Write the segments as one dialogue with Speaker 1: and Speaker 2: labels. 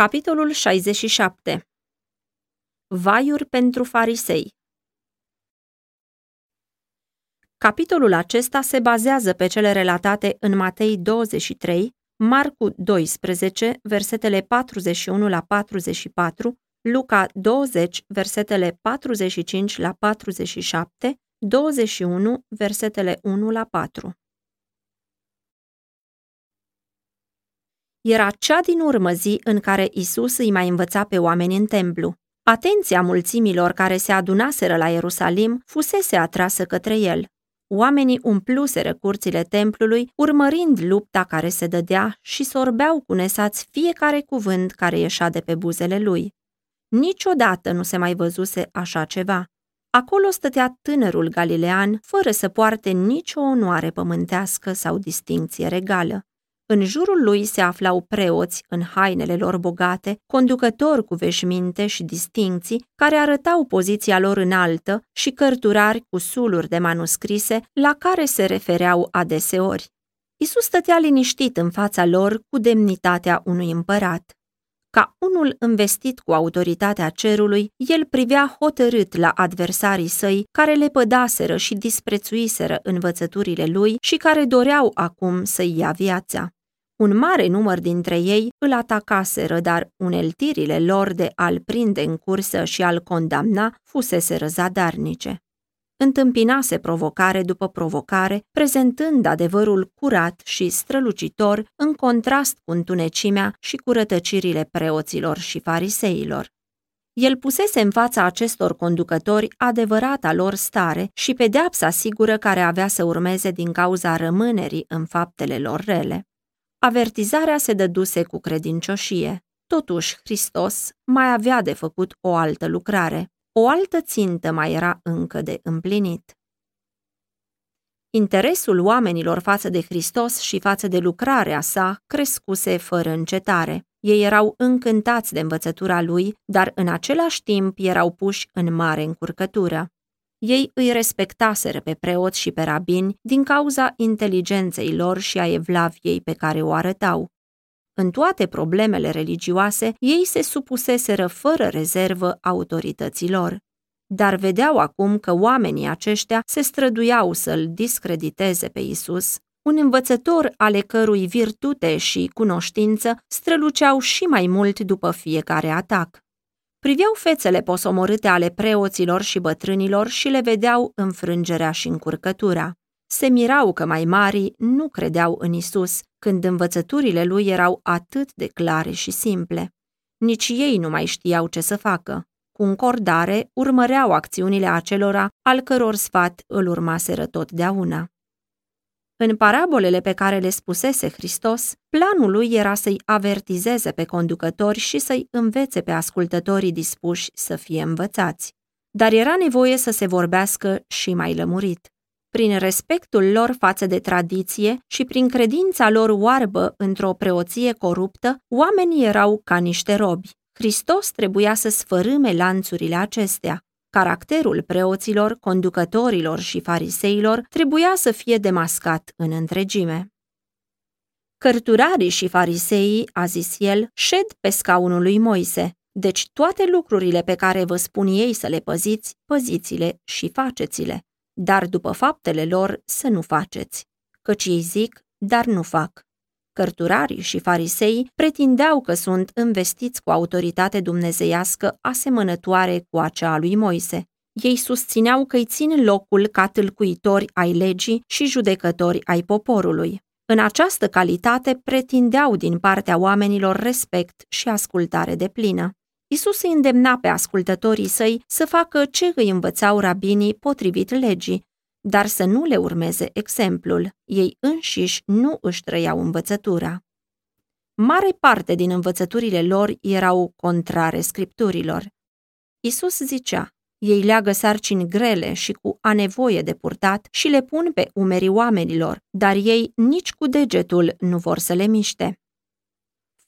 Speaker 1: Capitolul 67 Vaiuri pentru farisei Capitolul acesta se bazează pe cele relatate în Matei 23, Marcu 12, versetele 41 la 44, Luca 20, versetele 45 la 47, 21, versetele 1 la 4. Era cea din urmă zi în care Isus îi mai învăța pe oameni în templu. Atenția mulțimilor care se adunaseră la Ierusalim fusese atrasă către el. Oamenii umpluseră curțile templului, urmărind lupta care se dădea și sorbeau cu nesați fiecare cuvânt care ieșea de pe buzele lui. Niciodată nu se mai văzuse așa ceva. Acolo stătea tânărul galilean, fără să poarte nicio onoare pământească sau distinție regală. În jurul lui se aflau preoți în hainele lor bogate, conducători cu veșminte și distincții, care arătau poziția lor înaltă și cărturari cu suluri de manuscrise la care se refereau adeseori. Isus stătea liniștit în fața lor cu demnitatea unui împărat. Ca unul investit cu autoritatea cerului, el privea hotărât la adversarii săi care le pădaseră și disprețuiseră învățăturile lui și care doreau acum să-i ia viața. Un mare număr dintre ei îl atacaseră, dar uneltirile lor de a-l prinde în cursă și a-l condamna fusese răzadarnice. Întâmpinase provocare după provocare, prezentând adevărul curat și strălucitor în contrast cu întunecimea și cu rătăcirile preoților și fariseilor. El pusese în fața acestor conducători adevărata lor stare și pedeapsa sigură care avea să urmeze din cauza rămânerii în faptele lor rele. Avertizarea se dăduse cu credincioșie. Totuși, Hristos mai avea de făcut o altă lucrare. O altă țintă mai era încă de împlinit. Interesul oamenilor față de Hristos și față de lucrarea sa crescuse fără încetare. Ei erau încântați de învățătura lui, dar în același timp erau puși în mare încurcătură. Ei îi respectaseră pe preoți și pe rabini din cauza inteligenței lor și a evlaviei pe care o arătau. În toate problemele religioase, ei se supuseseră fără rezervă autorităților. Dar vedeau acum că oamenii aceștia se străduiau să-l discrediteze pe Isus, un învățător ale cărui virtute și cunoștință străluceau și mai mult după fiecare atac. Priveau fețele posomorâte ale preoților și bătrânilor și le vedeau înfrângerea și încurcătura. Se mirau că mai mari nu credeau în Isus, când învățăturile lui erau atât de clare și simple. Nici ei nu mai știau ce să facă. Cu încordare urmăreau acțiunile acelora al căror sfat îl urmaseră totdeauna. În parabolele pe care le spusese Hristos, planul lui era să-i avertizeze pe conducători și să-i învețe pe ascultătorii dispuși să fie învățați. Dar era nevoie să se vorbească și mai lămurit. Prin respectul lor față de tradiție și prin credința lor oarbă într-o preoție coruptă, oamenii erau ca niște robi. Hristos trebuia să sfărâme lanțurile acestea. Caracterul preoților, conducătorilor și fariseilor trebuia să fie demascat în întregime. Cărturarii și fariseii, a zis el, șed pe scaunul lui Moise, deci toate lucrurile pe care vă spun ei să le păziți, păziți-le și faceți-le, dar după faptele lor să nu faceți, căci ei zic, dar nu fac. Cărturarii și farisei pretindeau că sunt investiți cu autoritate dumnezeiască asemănătoare cu acea a lui Moise. Ei susțineau că îi țin locul ca tâlcuitori ai legii și judecători ai poporului. În această calitate pretindeau din partea oamenilor respect și ascultare de plină. Isus îi îndemna pe ascultătorii săi să facă ce îi învățau rabinii potrivit legii, dar să nu le urmeze exemplul, ei înșiși nu își trăiau învățătura. Mare parte din învățăturile lor erau contrare scripturilor. Isus zicea, ei leagă sarcini grele și cu a nevoie de purtat și le pun pe umerii oamenilor, dar ei nici cu degetul nu vor să le miște.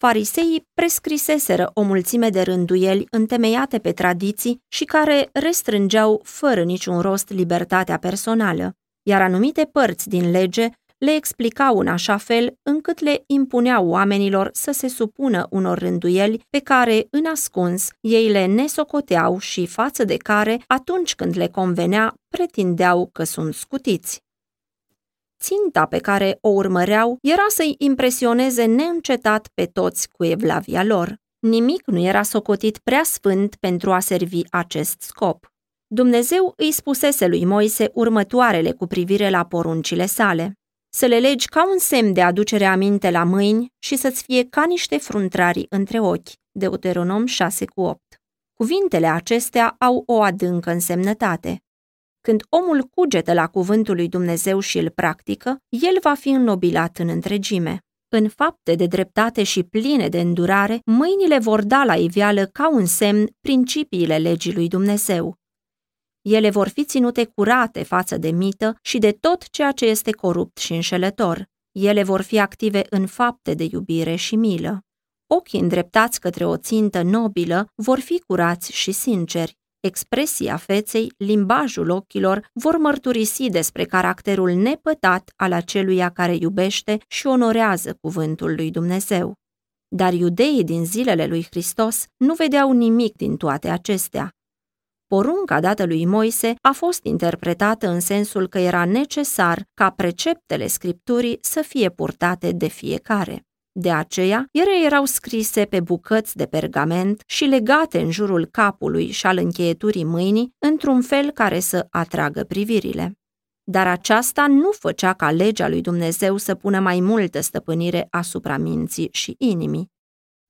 Speaker 1: Fariseii prescriseseră o mulțime de rânduieli întemeiate pe tradiții și care restrângeau fără niciun rost libertatea personală, iar anumite părți din lege le explicau în așa fel încât le impuneau oamenilor să se supună unor rânduieli pe care, în ascuns, ei le nesocoteau și față de care, atunci când le convenea, pretindeau că sunt scutiți. Ținta pe care o urmăreau era să-i impresioneze neîncetat pe toți cu evlavia lor. Nimic nu era socotit prea sfânt pentru a servi acest scop. Dumnezeu îi spusese lui Moise următoarele cu privire la poruncile sale. Să le legi ca un semn de aducere aminte la mâini și să-ți fie ca niște fruntrarii între ochi. Deuteronom 6 cu 8. Cuvintele acestea au o adâncă însemnătate. Când omul cugetă la cuvântul lui Dumnezeu și îl practică, el va fi înnobilat în întregime. În fapte de dreptate și pline de îndurare, mâinile vor da la iveală ca un semn principiile legii lui Dumnezeu. Ele vor fi ținute curate față de mită și de tot ceea ce este corupt și înșelător. Ele vor fi active în fapte de iubire și milă. Ochii îndreptați către o țintă nobilă vor fi curați și sinceri. Expresia feței, limbajul ochilor vor mărturisi despre caracterul nepătat al aceluia care iubește și onorează cuvântul lui Dumnezeu. Dar iudeii din zilele lui Hristos nu vedeau nimic din toate acestea. Porunca dată lui Moise a fost interpretată în sensul că era necesar ca preceptele scripturii să fie purtate de fiecare. De aceea, ele erau scrise pe bucăți de pergament și legate în jurul capului și al încheieturii mâinii, într-un fel care să atragă privirile. Dar aceasta nu făcea ca legea lui Dumnezeu să pună mai multă stăpânire asupra minții și inimii.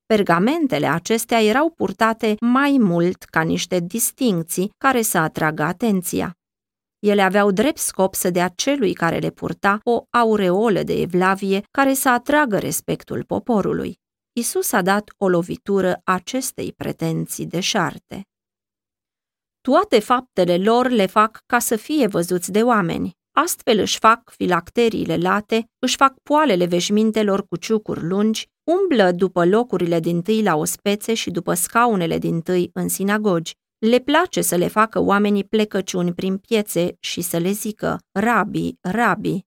Speaker 1: Pergamentele acestea erau purtate mai mult ca niște distincții care să atragă atenția. Ele aveau drept scop să dea celui care le purta o aureolă de evlavie care să atragă respectul poporului. Isus a dat o lovitură acestei pretenții de șarte. Toate faptele lor le fac ca să fie văzuți de oameni. Astfel își fac filacteriile late, își fac poalele veșmintelor cu ciucuri lungi, umblă după locurile din tâi la ospețe și după scaunele din tâi în sinagogi. Le place să le facă oamenii plecăciuni prin piețe și să le zică, rabi, rabi.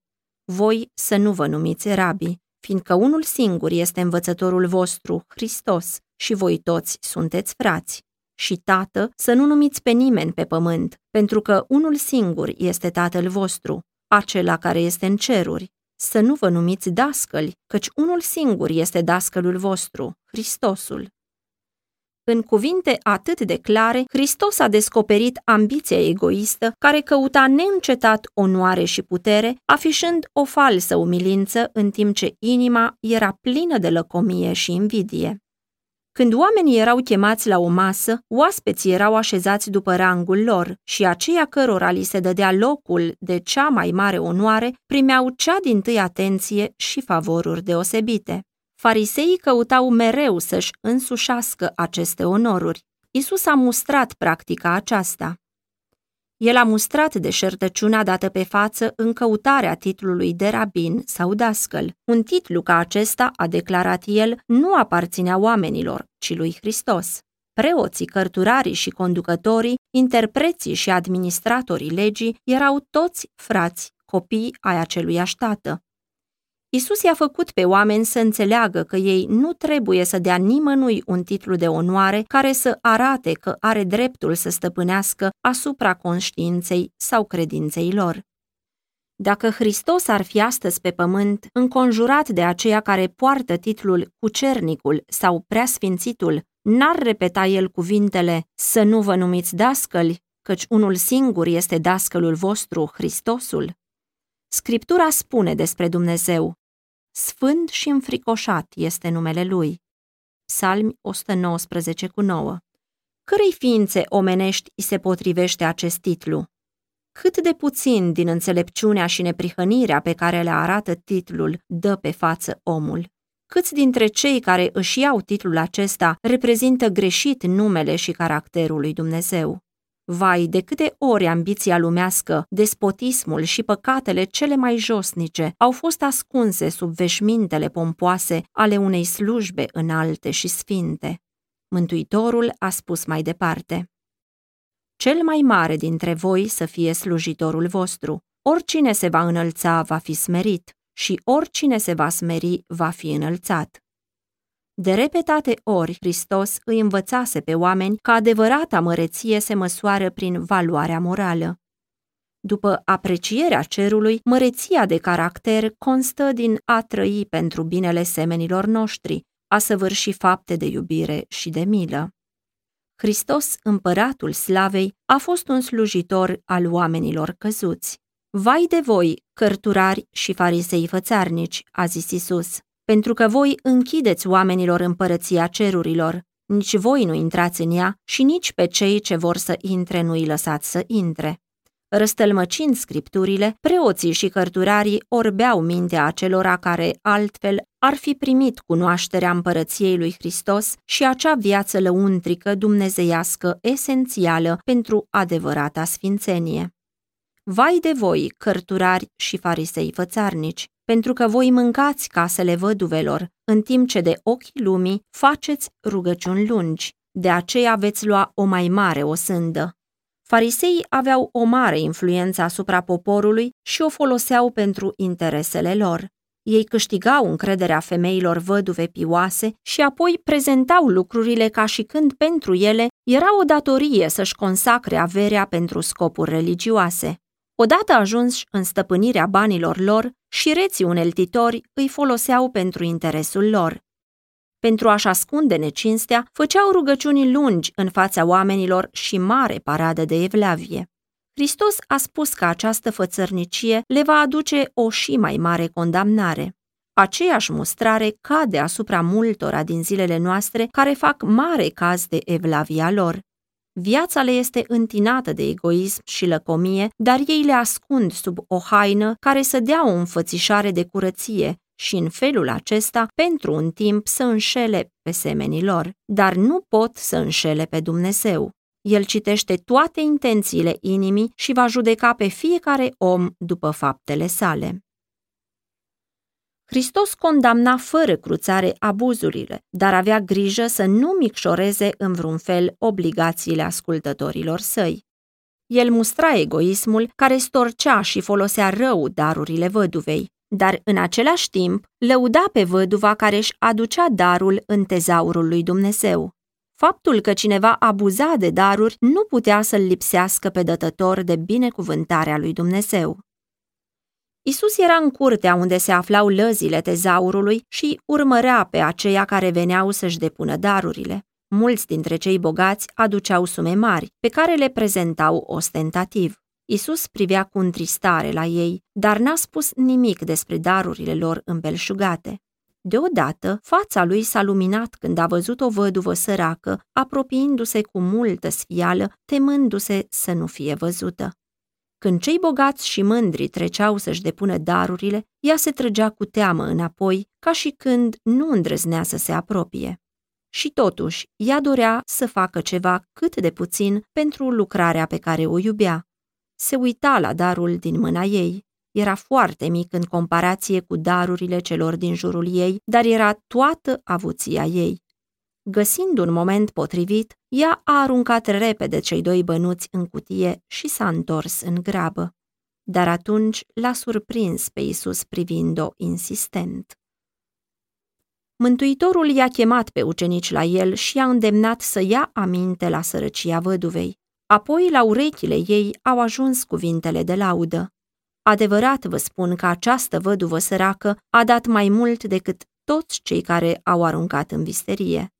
Speaker 1: Voi să nu vă numiți rabi, fiindcă unul singur este învățătorul vostru, Hristos, și voi toți sunteți frați. Și tată, să nu numiți pe nimeni pe pământ, pentru că unul singur este tatăl vostru, acela care este în ceruri. Să nu vă numiți dascăli, căci unul singur este dascălul vostru, Hristosul. În cuvinte atât de clare, Hristos a descoperit ambiția egoistă care căuta neîncetat onoare și putere, afișând o falsă umilință în timp ce inima era plină de lăcomie și invidie. Când oamenii erau chemați la o masă, oaspeții erau așezați după rangul lor și aceia cărora li se dădea locul de cea mai mare onoare primeau cea din tâi atenție și favoruri deosebite. Fariseii căutau mereu să-și însușească aceste onoruri. Isus a mustrat practica aceasta. El a mustrat deșertăciunea dată pe față în căutarea titlului de rabin sau dascăl. Un titlu ca acesta, a declarat el, nu aparținea oamenilor, ci lui Hristos. Preoții, cărturarii și conducătorii, interpreții și administratorii legii erau toți frați, copii ai acelui tată. Isus i-a făcut pe oameni să înțeleagă că ei nu trebuie să dea nimănui un titlu de onoare care să arate că are dreptul să stăpânească asupra conștiinței sau credinței lor. Dacă Hristos ar fi astăzi pe pământ, înconjurat de aceia care poartă titlul cucernicul sau preasfințitul, n-ar repeta el cuvintele să nu vă numiți dascăli, căci unul singur este dascălul vostru, Hristosul? Scriptura spune despre Dumnezeu, Sfânt și înfricoșat este numele Lui. Psalmi 119 cu 9 Cărei ființe omenești îi se potrivește acest titlu? Cât de puțin din înțelepciunea și neprihănirea pe care le arată titlul dă pe față omul? Câți dintre cei care își iau titlul acesta reprezintă greșit numele și caracterul lui Dumnezeu? Vai, de câte ori ambiția lumească, despotismul și păcatele cele mai josnice au fost ascunse sub veșmintele pompoase ale unei slujbe înalte și sfinte. Mântuitorul a spus mai departe, Cel mai mare dintre voi să fie slujitorul vostru. Oricine se va înălța va fi smerit și oricine se va smeri va fi înălțat. De repetate ori, Hristos îi învățase pe oameni că adevărata măreție se măsoară prin valoarea morală. După aprecierea cerului, măreția de caracter constă din a trăi pentru binele semenilor noștri, a săvârși fapte de iubire și de milă. Hristos, împăratul slavei, a fost un slujitor al oamenilor căzuți. Vai de voi, cărturari și farisei fățarnici, a zis Isus, pentru că voi închideți oamenilor împărăția cerurilor, nici voi nu intrați în ea și nici pe cei ce vor să intre nu îi lăsați să intre. Răstălmăcind scripturile, preoții și cărturarii orbeau mintea acelora care, altfel, ar fi primit cunoașterea împărăției lui Hristos și acea viață lăuntrică dumnezeiască esențială pentru adevărata sfințenie. Vai de voi, cărturari și farisei fățarnici, pentru că voi mâncați casele văduvelor, în timp ce de ochii lumii faceți rugăciuni lungi, de aceea veți lua o mai mare osândă. Fariseii aveau o mare influență asupra poporului și o foloseau pentru interesele lor. Ei câștigau încrederea femeilor văduve pioase și apoi prezentau lucrurile ca și când pentru ele era o datorie să-și consacre averea pentru scopuri religioase. Odată ajuns în stăpânirea banilor lor, și reții uneltitori îi foloseau pentru interesul lor. Pentru a-și ascunde necinstea, făceau rugăciuni lungi în fața oamenilor și mare paradă de evlavie. Hristos a spus că această fățărnicie le va aduce o și mai mare condamnare. Aceeași mustrare cade asupra multora din zilele noastre care fac mare caz de evlavia lor. Viața le este întinată de egoism și lăcomie, dar ei le ascund sub o haină care să dea o înfățișare de curăție și în felul acesta, pentru un timp, să înșele pe semenii lor, dar nu pot să înșele pe Dumnezeu. El citește toate intențiile inimii și va judeca pe fiecare om după faptele sale. Hristos condamna fără cruțare abuzurile, dar avea grijă să nu micșoreze în vreun fel obligațiile ascultătorilor săi. El mustra egoismul care storcea și folosea rău darurile văduvei, dar în același timp lăuda pe văduva care își aducea darul în tezaurul lui Dumnezeu. Faptul că cineva abuza de daruri nu putea să-l lipsească pe dătător de binecuvântarea lui Dumnezeu. Isus era în curtea unde se aflau lăzile tezaurului și urmărea pe aceia care veneau să-și depună darurile. Mulți dintre cei bogați aduceau sume mari, pe care le prezentau ostentativ. Isus privea cu întristare la ei, dar n-a spus nimic despre darurile lor îmbelșugate. Deodată, fața lui s-a luminat când a văzut o văduvă săracă, apropiindu-se cu multă sfială, temându-se să nu fie văzută. Când cei bogați și mândri treceau să-și depună darurile, ea se trăgea cu teamă înapoi, ca și când nu îndrăznea să se apropie. Și totuși, ea dorea să facă ceva cât de puțin pentru lucrarea pe care o iubea. Se uita la darul din mâna ei. Era foarte mic în comparație cu darurile celor din jurul ei, dar era toată avuția ei. Găsind un moment potrivit, ea a aruncat repede cei doi bănuți în cutie și s-a întors în grabă. Dar atunci l-a surprins pe Isus privind-o insistent. Mântuitorul i-a chemat pe ucenici la el și i-a îndemnat să ia aminte la sărăcia văduvei. Apoi, la urechile ei au ajuns cuvintele de laudă. Adevărat vă spun că această văduvă săracă a dat mai mult decât toți cei care au aruncat în visterie.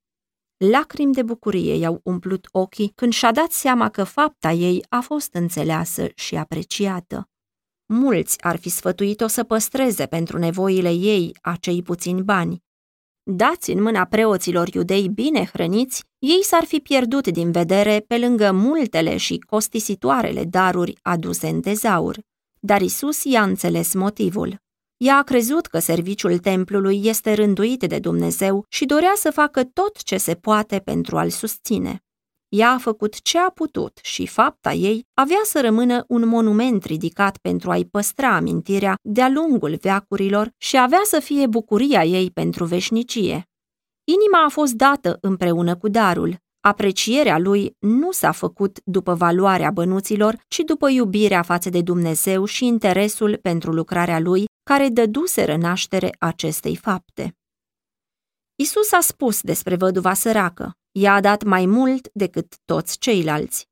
Speaker 1: Lacrimi de bucurie i-au umplut ochii când și-a dat seama că fapta ei a fost înțeleasă și apreciată. Mulți ar fi sfătuit-o să păstreze pentru nevoile ei acei puțini bani. Dați în mâna preoților iudei bine hrăniți, ei s-ar fi pierdut din vedere pe lângă multele și costisitoarele daruri aduse în tezaur. Dar Isus i-a înțeles motivul. Ea a crezut că serviciul templului este rânduit de Dumnezeu și dorea să facă tot ce se poate pentru a-l susține. Ea a făcut ce a putut și fapta ei avea să rămână un monument ridicat pentru a-i păstra amintirea de-a lungul veacurilor și avea să fie bucuria ei pentru veșnicie. Inima a fost dată împreună cu darul, Aprecierea lui nu s-a făcut după valoarea bănuților, ci după iubirea față de Dumnezeu și interesul pentru lucrarea lui, care dăduseră naștere acestei fapte. Isus a spus despre văduva săracă, ea a dat mai mult decât toți ceilalți.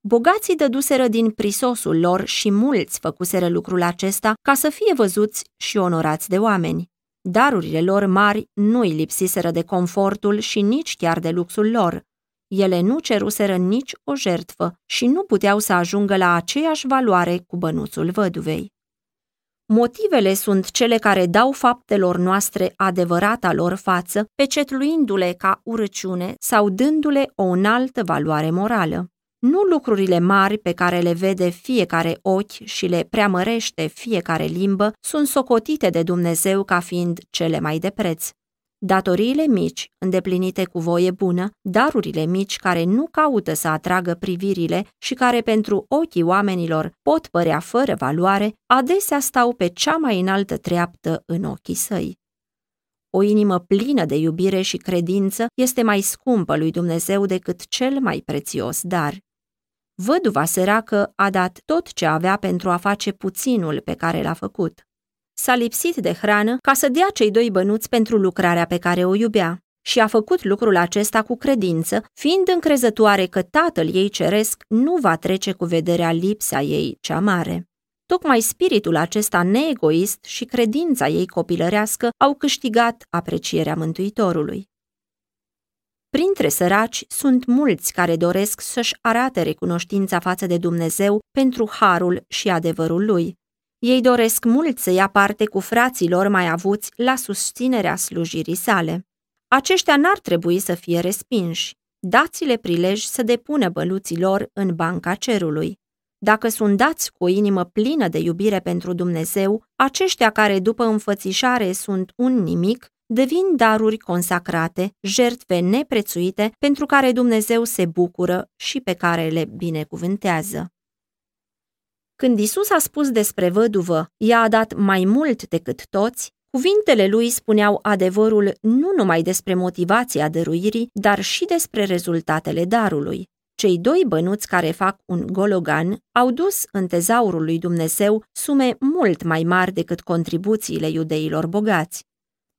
Speaker 1: Bogații dăduseră din prisosul lor și mulți făcuseră lucrul acesta ca să fie văzuți și onorați de oameni. Darurile lor mari nu îi lipsiseră de confortul și nici chiar de luxul lor. Ele nu ceruseră nici o jertfă și nu puteau să ajungă la aceeași valoare cu bănuțul văduvei. Motivele sunt cele care dau faptelor noastre adevărata lor față, pecetluindu-le ca urăciune sau dându-le o înaltă valoare morală. Nu lucrurile mari pe care le vede fiecare ochi și le preamărește fiecare limbă sunt socotite de Dumnezeu ca fiind cele mai de preț. Datoriile mici, îndeplinite cu voie bună, darurile mici care nu caută să atragă privirile și care pentru ochii oamenilor pot părea fără valoare, adesea stau pe cea mai înaltă treaptă în ochii săi. O inimă plină de iubire și credință este mai scumpă lui Dumnezeu decât cel mai prețios dar. Văduva săracă a dat tot ce avea pentru a face puținul pe care l-a făcut. S-a lipsit de hrană ca să dea cei doi bănuți pentru lucrarea pe care o iubea și a făcut lucrul acesta cu credință, fiind încrezătoare că tatăl ei ceresc nu va trece cu vederea lipsa ei cea mare. Tocmai spiritul acesta neegoist și credința ei copilărească au câștigat aprecierea Mântuitorului. Printre săraci sunt mulți care doresc să-și arate recunoștința față de Dumnezeu pentru harul și adevărul lui. Ei doresc mult să ia parte cu frații lor mai avuți la susținerea slujirii sale. Aceștia n-ar trebui să fie respinși. Dați-le prilej să depună băluții lor în banca cerului. Dacă sunt dați cu o inimă plină de iubire pentru Dumnezeu, aceștia care după înfățișare sunt un nimic, devin daruri consacrate, jertfe neprețuite pentru care Dumnezeu se bucură și pe care le binecuvântează. Când Isus a spus despre văduvă, ea a dat mai mult decât toți, cuvintele lui spuneau adevărul nu numai despre motivația dăruirii, dar și despre rezultatele darului. Cei doi bănuți care fac un gologan au dus în tezaurul lui Dumnezeu sume mult mai mari decât contribuțiile iudeilor bogați.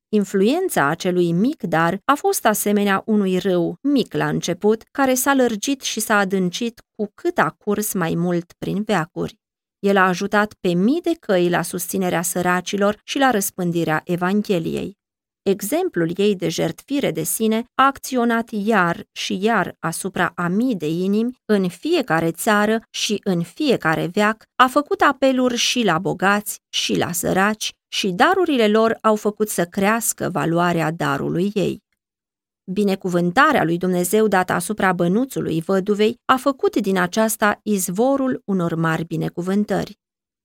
Speaker 1: Influența acelui mic dar a fost asemenea unui râu mic la început, care s-a lărgit și s-a adâncit cu cât a curs mai mult prin veacuri. El a ajutat pe mii de căi la susținerea săracilor și la răspândirea Evangheliei. Exemplul ei de jertfire de sine a acționat iar și iar asupra a mii de inimi în fiecare țară și în fiecare veac, a făcut apeluri și la bogați și la săraci și darurile lor au făcut să crească valoarea darului ei. Binecuvântarea lui Dumnezeu dată asupra bănuțului văduvei a făcut din aceasta izvorul unor mari binecuvântări.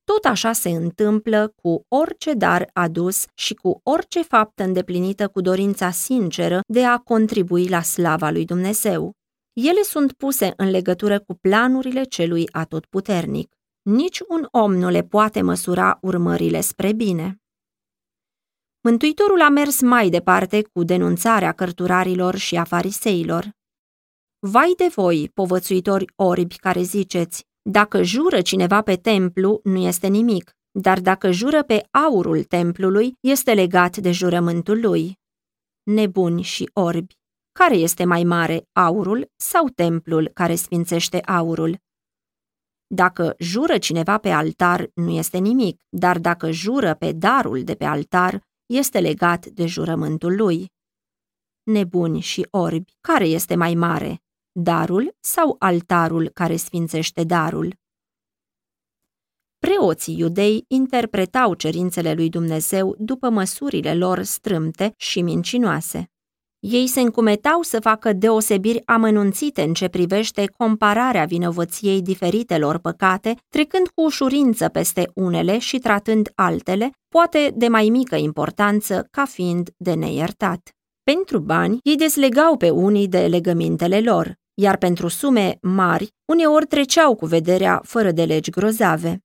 Speaker 1: Tot așa se întâmplă cu orice dar adus și cu orice faptă îndeplinită cu dorința sinceră de a contribui la slava lui Dumnezeu. Ele sunt puse în legătură cu planurile celui atotputernic. Nici un om nu le poate măsura urmările spre bine. Mântuitorul a mers mai departe cu denunțarea cărturarilor și a fariseilor. Vai de voi, povățuitori orbi care ziceți, dacă jură cineva pe templu, nu este nimic, dar dacă jură pe aurul templului, este legat de jurământul lui. Nebuni și orbi, care este mai mare, aurul sau templul care sfințește aurul? Dacă jură cineva pe altar, nu este nimic, dar dacă jură pe darul de pe altar, este legat de jurământul lui. Nebuni și orbi, care este mai mare, darul sau altarul care sfințește darul? Preoții iudei interpretau cerințele lui Dumnezeu după măsurile lor strâmte și mincinoase. Ei se încumetau să facă deosebiri amănunțite în ce privește compararea vinovăției diferitelor păcate, trecând cu ușurință peste unele și tratând altele, poate de mai mică importanță, ca fiind de neiertat. Pentru bani, ei deslegau pe unii de legămintele lor, iar pentru sume mari, uneori treceau cu vederea fără de legi grozave.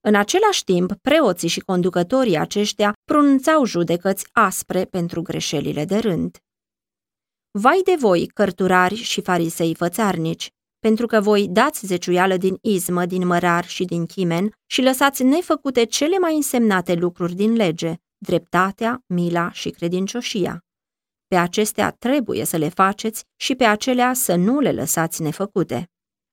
Speaker 1: În același timp, preoții și conducătorii aceștia pronunțau judecăți aspre pentru greșelile de rând. Vai de voi, cărturari și farisei fățarnici, pentru că voi dați zeciuială din izmă, din mărar și din chimen și lăsați nefăcute cele mai însemnate lucruri din lege, dreptatea, mila și credincioșia. Pe acestea trebuie să le faceți și pe acelea să nu le lăsați nefăcute.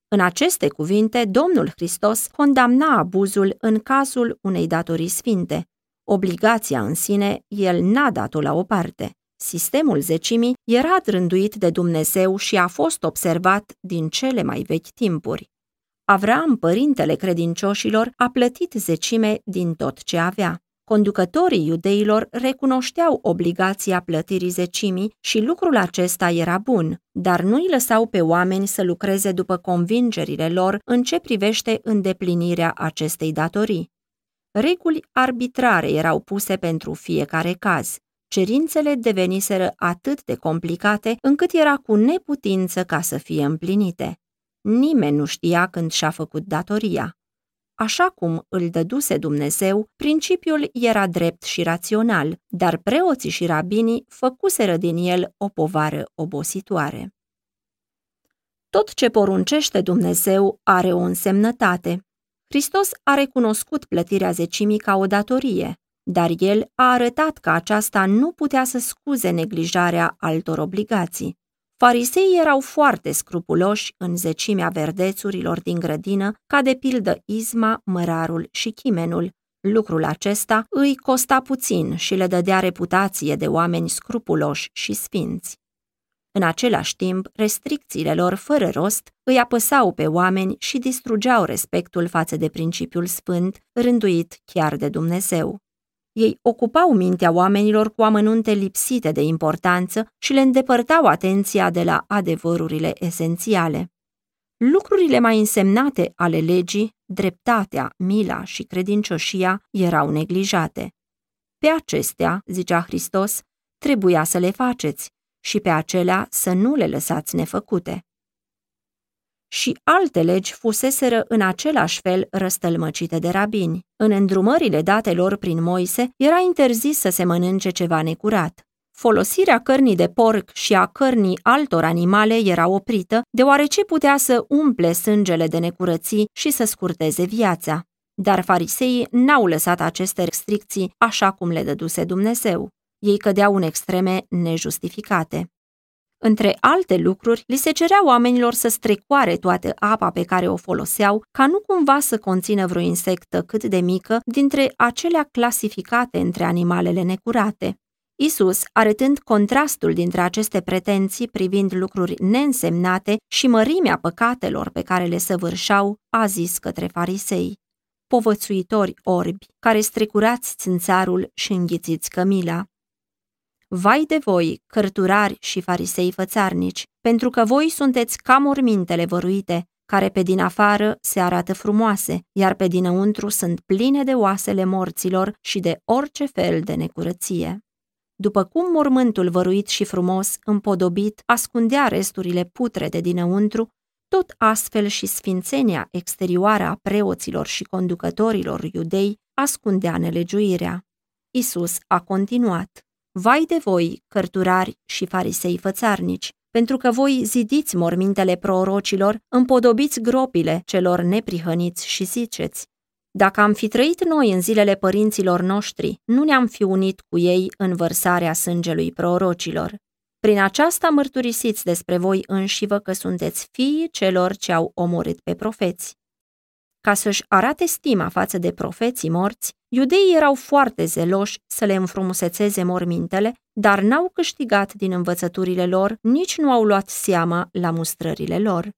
Speaker 1: În aceste cuvinte, Domnul Hristos condamna abuzul în cazul unei datorii sfinte. Obligația în sine, el n-a dat-o la o parte. Sistemul zecimii era rânduit de Dumnezeu și a fost observat din cele mai vechi timpuri. Avram, părintele credincioșilor, a plătit zecime din tot ce avea. Conducătorii iudeilor recunoșteau obligația plătirii zecimii și lucrul acesta era bun, dar nu îi lăsau pe oameni să lucreze după convingerile lor în ce privește îndeplinirea acestei datorii. Reguli arbitrare erau puse pentru fiecare caz. Cerințele deveniseră atât de complicate încât era cu neputință ca să fie împlinite. Nimeni nu știa când și-a făcut datoria. Așa cum îl dăduse Dumnezeu, principiul era drept și rațional, dar preoții și rabinii făcuseră din el o povară obositoare. Tot ce poruncește Dumnezeu are o însemnătate. Hristos a recunoscut plătirea zecimii ca o datorie, dar el a arătat că aceasta nu putea să scuze neglijarea altor obligații. Fariseii erau foarte scrupuloși în zecimea verdețurilor din grădină, ca de pildă izma, mărarul și chimenul. Lucrul acesta îi costa puțin și le dădea reputație de oameni scrupuloși și sfinți. În același timp, restricțiile lor fără rost îi apăsau pe oameni și distrugeau respectul față de principiul sfânt, rânduit chiar de Dumnezeu. Ei ocupau mintea oamenilor cu amănunte lipsite de importanță și le îndepărtau atenția de la adevărurile esențiale. Lucrurile mai însemnate ale legii, dreptatea, mila și credincioșia erau neglijate. Pe acestea, zicea Hristos, trebuia să le faceți și pe acelea să nu le lăsați nefăcute și alte legi fuseseră în același fel răstălmăcite de rabini. În îndrumările date lor prin Moise era interzis să se mănânce ceva necurat. Folosirea cărnii de porc și a cărnii altor animale era oprită, deoarece putea să umple sângele de necurății și să scurteze viața. Dar fariseii n-au lăsat aceste restricții așa cum le dăduse Dumnezeu. Ei cădeau în extreme nejustificate. Între alte lucruri, li se cerea oamenilor să strecoare toată apa pe care o foloseau, ca nu cumva să conțină vreo insectă cât de mică dintre acelea clasificate între animalele necurate. Isus, arătând contrastul dintre aceste pretenții privind lucruri neînsemnate și mărimea păcatelor pe care le săvârșau, a zis către farisei, povățuitori orbi, care strecurați țânțarul și înghițiți cămila. Vai de voi, cărturari și farisei fățarnici, pentru că voi sunteți ca mormintele văruite, care pe din afară se arată frumoase, iar pe dinăuntru sunt pline de oasele morților și de orice fel de necurăție. După cum mormântul văruit și frumos, împodobit, ascundea resturile putre de dinăuntru, tot astfel și sfințenia exterioară a preoților și conducătorilor iudei ascundea nelegiuirea. Isus a continuat. Vai de voi, cărturari și farisei fățarnici, pentru că voi zidiți mormintele prorocilor, împodobiți gropile celor neprihăniți și ziceți. Dacă am fi trăit noi în zilele părinților noștri, nu ne-am fi unit cu ei în vărsarea sângelui prorocilor. Prin aceasta mărturisiți despre voi înșivă că sunteți fiii celor ce au omorât pe profeți. Ca să-și arate stima față de profeții morți, iudeii erau foarte zeloși să le înfrumusețeze mormintele, dar n-au câștigat din învățăturile lor, nici nu au luat seama la mustrările lor.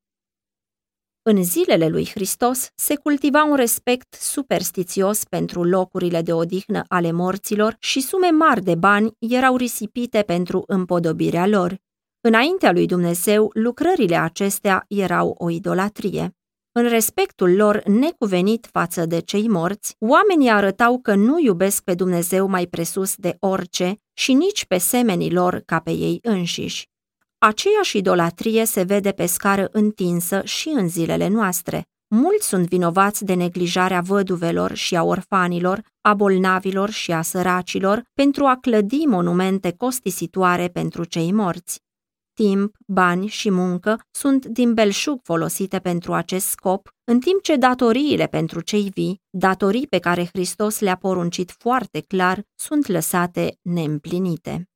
Speaker 1: În zilele lui Hristos se cultiva un respect superstițios pentru locurile de odihnă ale morților și sume mari de bani erau risipite pentru împodobirea lor. Înaintea lui Dumnezeu, lucrările acestea erau o idolatrie. În respectul lor necuvenit față de cei morți, oamenii arătau că nu iubesc pe Dumnezeu mai presus de orice și nici pe semenii lor ca pe ei înșiși. Aceeași idolatrie se vede pe scară întinsă și în zilele noastre. Mulți sunt vinovați de neglijarea văduvelor și a orfanilor, a bolnavilor și a săracilor pentru a clădi monumente costisitoare pentru cei morți. Timp, bani și muncă sunt din belșug folosite pentru acest scop, în timp ce datoriile pentru cei vii, datorii pe care Hristos le-a poruncit foarte clar, sunt lăsate neîmplinite.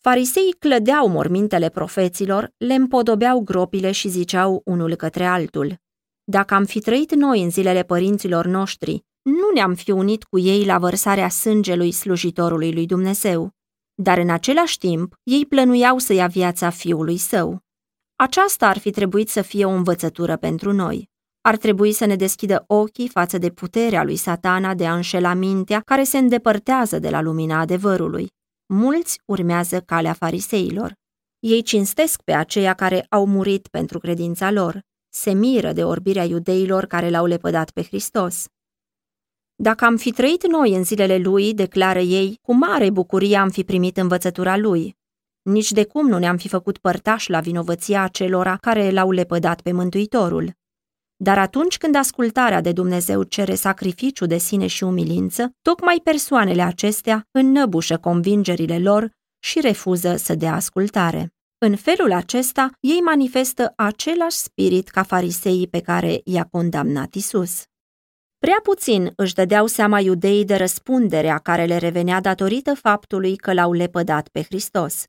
Speaker 1: Fariseii clădeau mormintele profeților, le împodobeau gropile și ziceau unul către altul. Dacă am fi trăit noi în zilele părinților noștri, nu ne-am fi unit cu ei la vărsarea sângelui slujitorului lui Dumnezeu. Dar în același timp, ei plănuiau să ia viața fiului său. Aceasta ar fi trebuit să fie o învățătură pentru noi. Ar trebui să ne deschidă ochii față de puterea lui satana de a înșela mintea care se îndepărtează de la lumina adevărului. Mulți urmează calea fariseilor. Ei cinstesc pe aceia care au murit pentru credința lor. Se miră de orbirea iudeilor care l-au lepădat pe Hristos. Dacă am fi trăit noi în zilele lui, declară ei, cu mare bucurie am fi primit învățătura lui. Nici de cum nu ne-am fi făcut părtași la vinovăția acelora care l-au lepădat pe Mântuitorul. Dar atunci când ascultarea de Dumnezeu cere sacrificiu de sine și umilință, tocmai persoanele acestea înnăbușă convingerile lor și refuză să dea ascultare. În felul acesta, ei manifestă același spirit ca fariseii pe care i-a condamnat Isus. Prea puțin își dădeau seama iudeii de răspunderea care le revenea datorită faptului că l-au lepădat pe Hristos.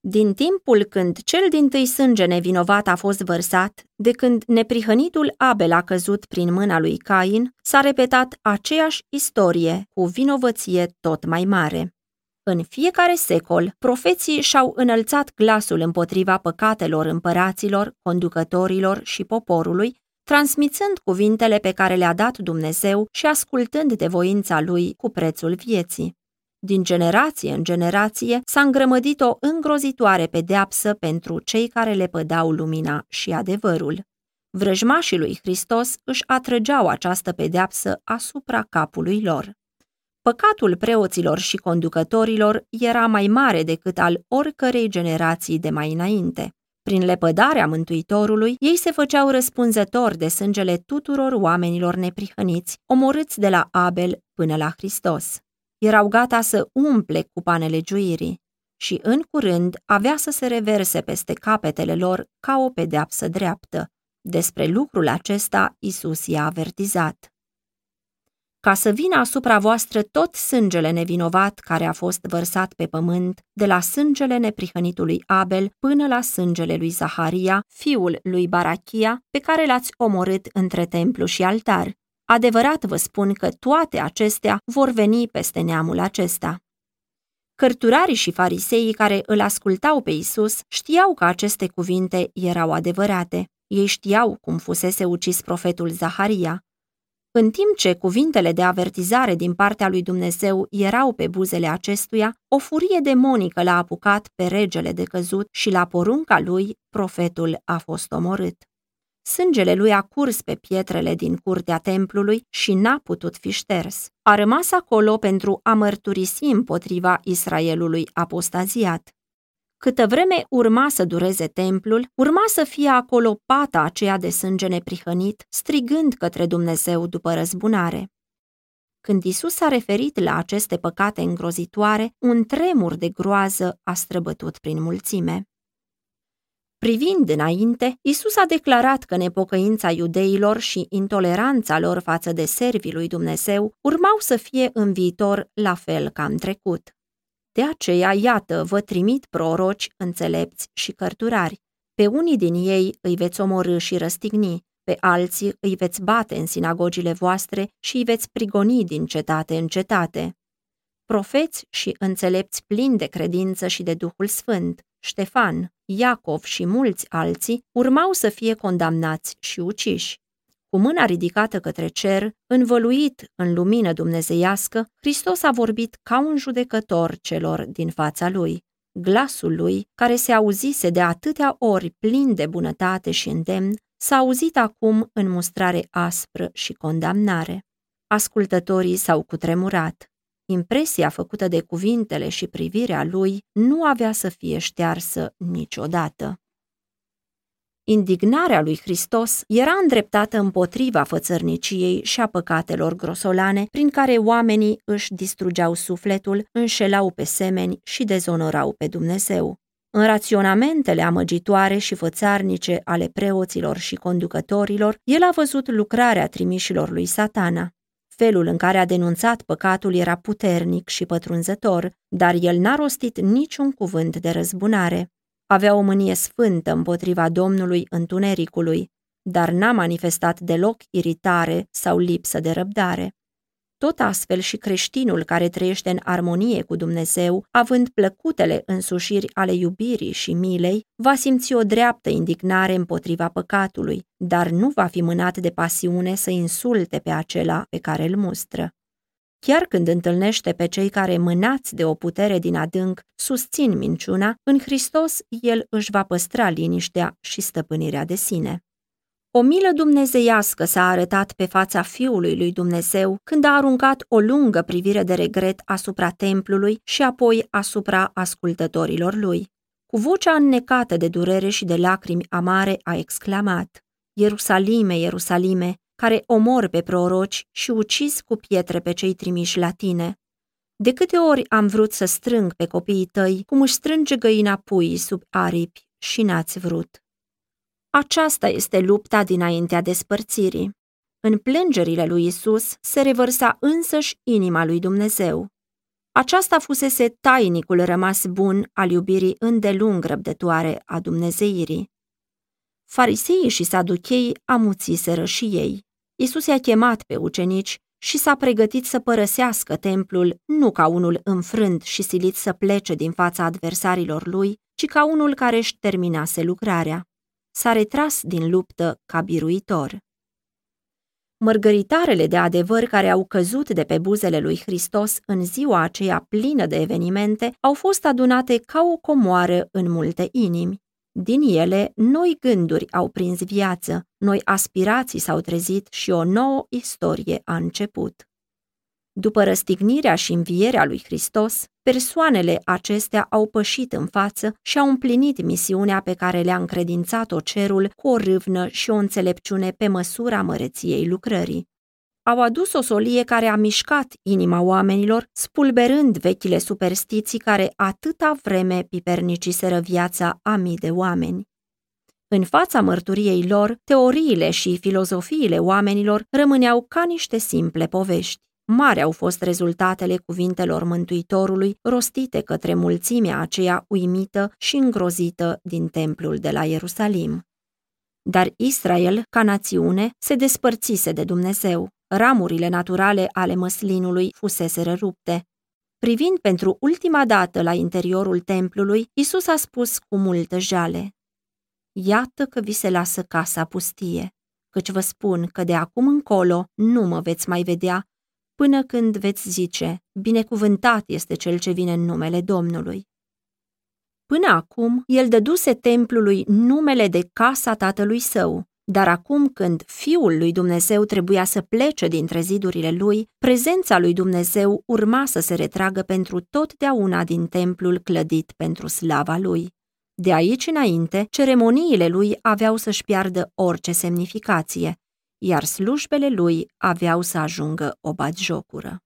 Speaker 1: Din timpul când cel din tâi sânge nevinovat a fost vărsat, de când neprihănitul Abel a căzut prin mâna lui Cain, s-a repetat aceeași istorie cu vinovăție tot mai mare. În fiecare secol, profeții și-au înălțat glasul împotriva păcatelor împăraților, conducătorilor și poporului, transmițând cuvintele pe care le-a dat Dumnezeu și ascultând de voința lui cu prețul vieții. Din generație în generație s-a îngrămădit o îngrozitoare pedeapsă pentru cei care le pădau lumina și adevărul. Vrăjmașii lui Hristos își atrăgeau această pedeapsă asupra capului lor. Păcatul preoților și conducătorilor era mai mare decât al oricărei generații de mai înainte. Prin lepădarea Mântuitorului, ei se făceau răspunzători de sângele tuturor oamenilor neprihăniți, omorâți de la Abel până la Hristos. Erau gata să umple cupa nelegiuirii și, în curând, avea să se reverse peste capetele lor ca o pedeapsă dreaptă. Despre lucrul acesta Isus i-a avertizat ca să vină asupra voastră tot sângele nevinovat care a fost vărsat pe pământ, de la sângele neprihănitului Abel până la sângele lui Zaharia, fiul lui Barachia, pe care l-ați omorât între templu și altar. Adevărat vă spun că toate acestea vor veni peste neamul acesta. Cărturarii și fariseii care îl ascultau pe Isus știau că aceste cuvinte erau adevărate. Ei știau cum fusese ucis profetul Zaharia, în timp ce cuvintele de avertizare din partea lui Dumnezeu erau pe buzele acestuia, o furie demonică l-a apucat pe regele de căzut și la porunca lui, profetul a fost omorât. Sângele lui a curs pe pietrele din curtea templului și n-a putut fi șters. A rămas acolo pentru a mărturisi împotriva Israelului apostaziat. Câtă vreme urma să dureze templul, urma să fie acolo pata aceea de sânge neprihănit, strigând către Dumnezeu după răzbunare. Când Isus a referit la aceste păcate îngrozitoare, un tremur de groază a străbătut prin mulțime. Privind înainte, Isus a declarat că nepocăința iudeilor și intoleranța lor față de servii lui Dumnezeu urmau să fie în viitor la fel ca în trecut. De aceea, iată, vă trimit proroci, înțelepți și cărturari. Pe unii din ei îi veți omorâ și răstigni, pe alții îi veți bate în sinagogile voastre și îi veți prigoni din cetate în cetate. Profeți și înțelepți plini de credință și de Duhul Sfânt, Ștefan, Iacov și mulți alții urmau să fie condamnați și uciși. Cu mâna ridicată către cer, învăluit în lumină dumnezeiască, Hristos a vorbit ca un judecător celor din fața lui. Glasul lui, care se auzise de atâtea ori plin de bunătate și îndemn, s-a auzit acum în mustrare aspră și condamnare. Ascultătorii s-au cutremurat. Impresia făcută de cuvintele și privirea lui nu avea să fie ștearsă niciodată. Indignarea lui Hristos era îndreptată împotriva fățărniciei și a păcatelor grosolane prin care oamenii își distrugeau sufletul, înșelau pe semeni și dezonorau pe Dumnezeu. În raționamentele amăgitoare și fățarnice ale preoților și conducătorilor, el a văzut lucrarea trimișilor lui satana. Felul în care a denunțat păcatul era puternic și pătrunzător, dar el n-a rostit niciun cuvânt de răzbunare. Avea o mânie sfântă împotriva Domnului întunericului, dar n-a manifestat deloc iritare sau lipsă de răbdare. Tot astfel și creștinul care trăiește în armonie cu Dumnezeu, având plăcutele însușiri ale iubirii și milei, va simți o dreaptă indignare împotriva păcatului, dar nu va fi mânat de pasiune să insulte pe acela pe care îl mustră. Chiar când întâlnește pe cei care, mânați de o putere din adânc, susțin minciuna, în Hristos el își va păstra liniștea și stăpânirea de sine. O milă dumnezeiască s-a arătat pe fața Fiului lui Dumnezeu când a aruncat o lungă privire de regret asupra templului și apoi asupra ascultătorilor lui. Cu vocea înnecată de durere și de lacrimi amare a exclamat, Ierusalime, Ierusalime, care omor pe proroci și ucis cu pietre pe cei trimiși la tine. De câte ori am vrut să strâng pe copiii tăi, cum își strânge găina puii sub aripi și n-ați vrut. Aceasta este lupta dinaintea despărțirii. În plângerile lui Isus se revărsa însăși inima lui Dumnezeu. Aceasta fusese tainicul rămas bun al iubirii îndelung răbdătoare a Dumnezeirii. Fariseii și saducheii amuțiseră și ei. Isus i-a chemat pe ucenici și s-a pregătit să părăsească templul nu ca unul înfrânt și silit să plece din fața adversarilor lui, ci ca unul care își terminase lucrarea s-a retras din luptă ca biruitor. Mărgăritarele de adevăr care au căzut de pe buzele lui Hristos în ziua aceea plină de evenimente au fost adunate ca o comoară în multe inimi. Din ele, noi gânduri au prins viață, noi aspirații s-au trezit și o nouă istorie a început. După răstignirea și învierea lui Hristos, persoanele acestea au pășit în față și au împlinit misiunea pe care le-a încredințat-o cerul cu o râvnă și o înțelepciune pe măsura măreției lucrării. Au adus o solie care a mișcat inima oamenilor, spulberând vechile superstiții care atâta vreme piperniciseră viața a mii de oameni. În fața mărturiei lor, teoriile și filozofiile oamenilor rămâneau ca niște simple povești. Mari au fost rezultatele cuvintelor Mântuitorului rostite către mulțimea aceea uimită și îngrozită din templul de la Ierusalim. Dar Israel, ca națiune, se despărțise de Dumnezeu. Ramurile naturale ale măslinului fusese rupte. Privind pentru ultima dată la interiorul templului, Isus a spus cu multă jale, Iată că vi se lasă casa pustie, căci vă spun că de acum încolo nu mă veți mai vedea până când veți zice, binecuvântat este cel ce vine în numele Domnului. Până acum, el dăduse templului numele de casa tatălui său, dar acum când Fiul lui Dumnezeu trebuia să plece dintre zidurile lui, prezența lui Dumnezeu urma să se retragă pentru totdeauna din templul clădit pentru slava lui. De aici înainte, ceremoniile lui aveau să-și piardă orice semnificație, iar slujbele lui aveau să ajungă o batjocură.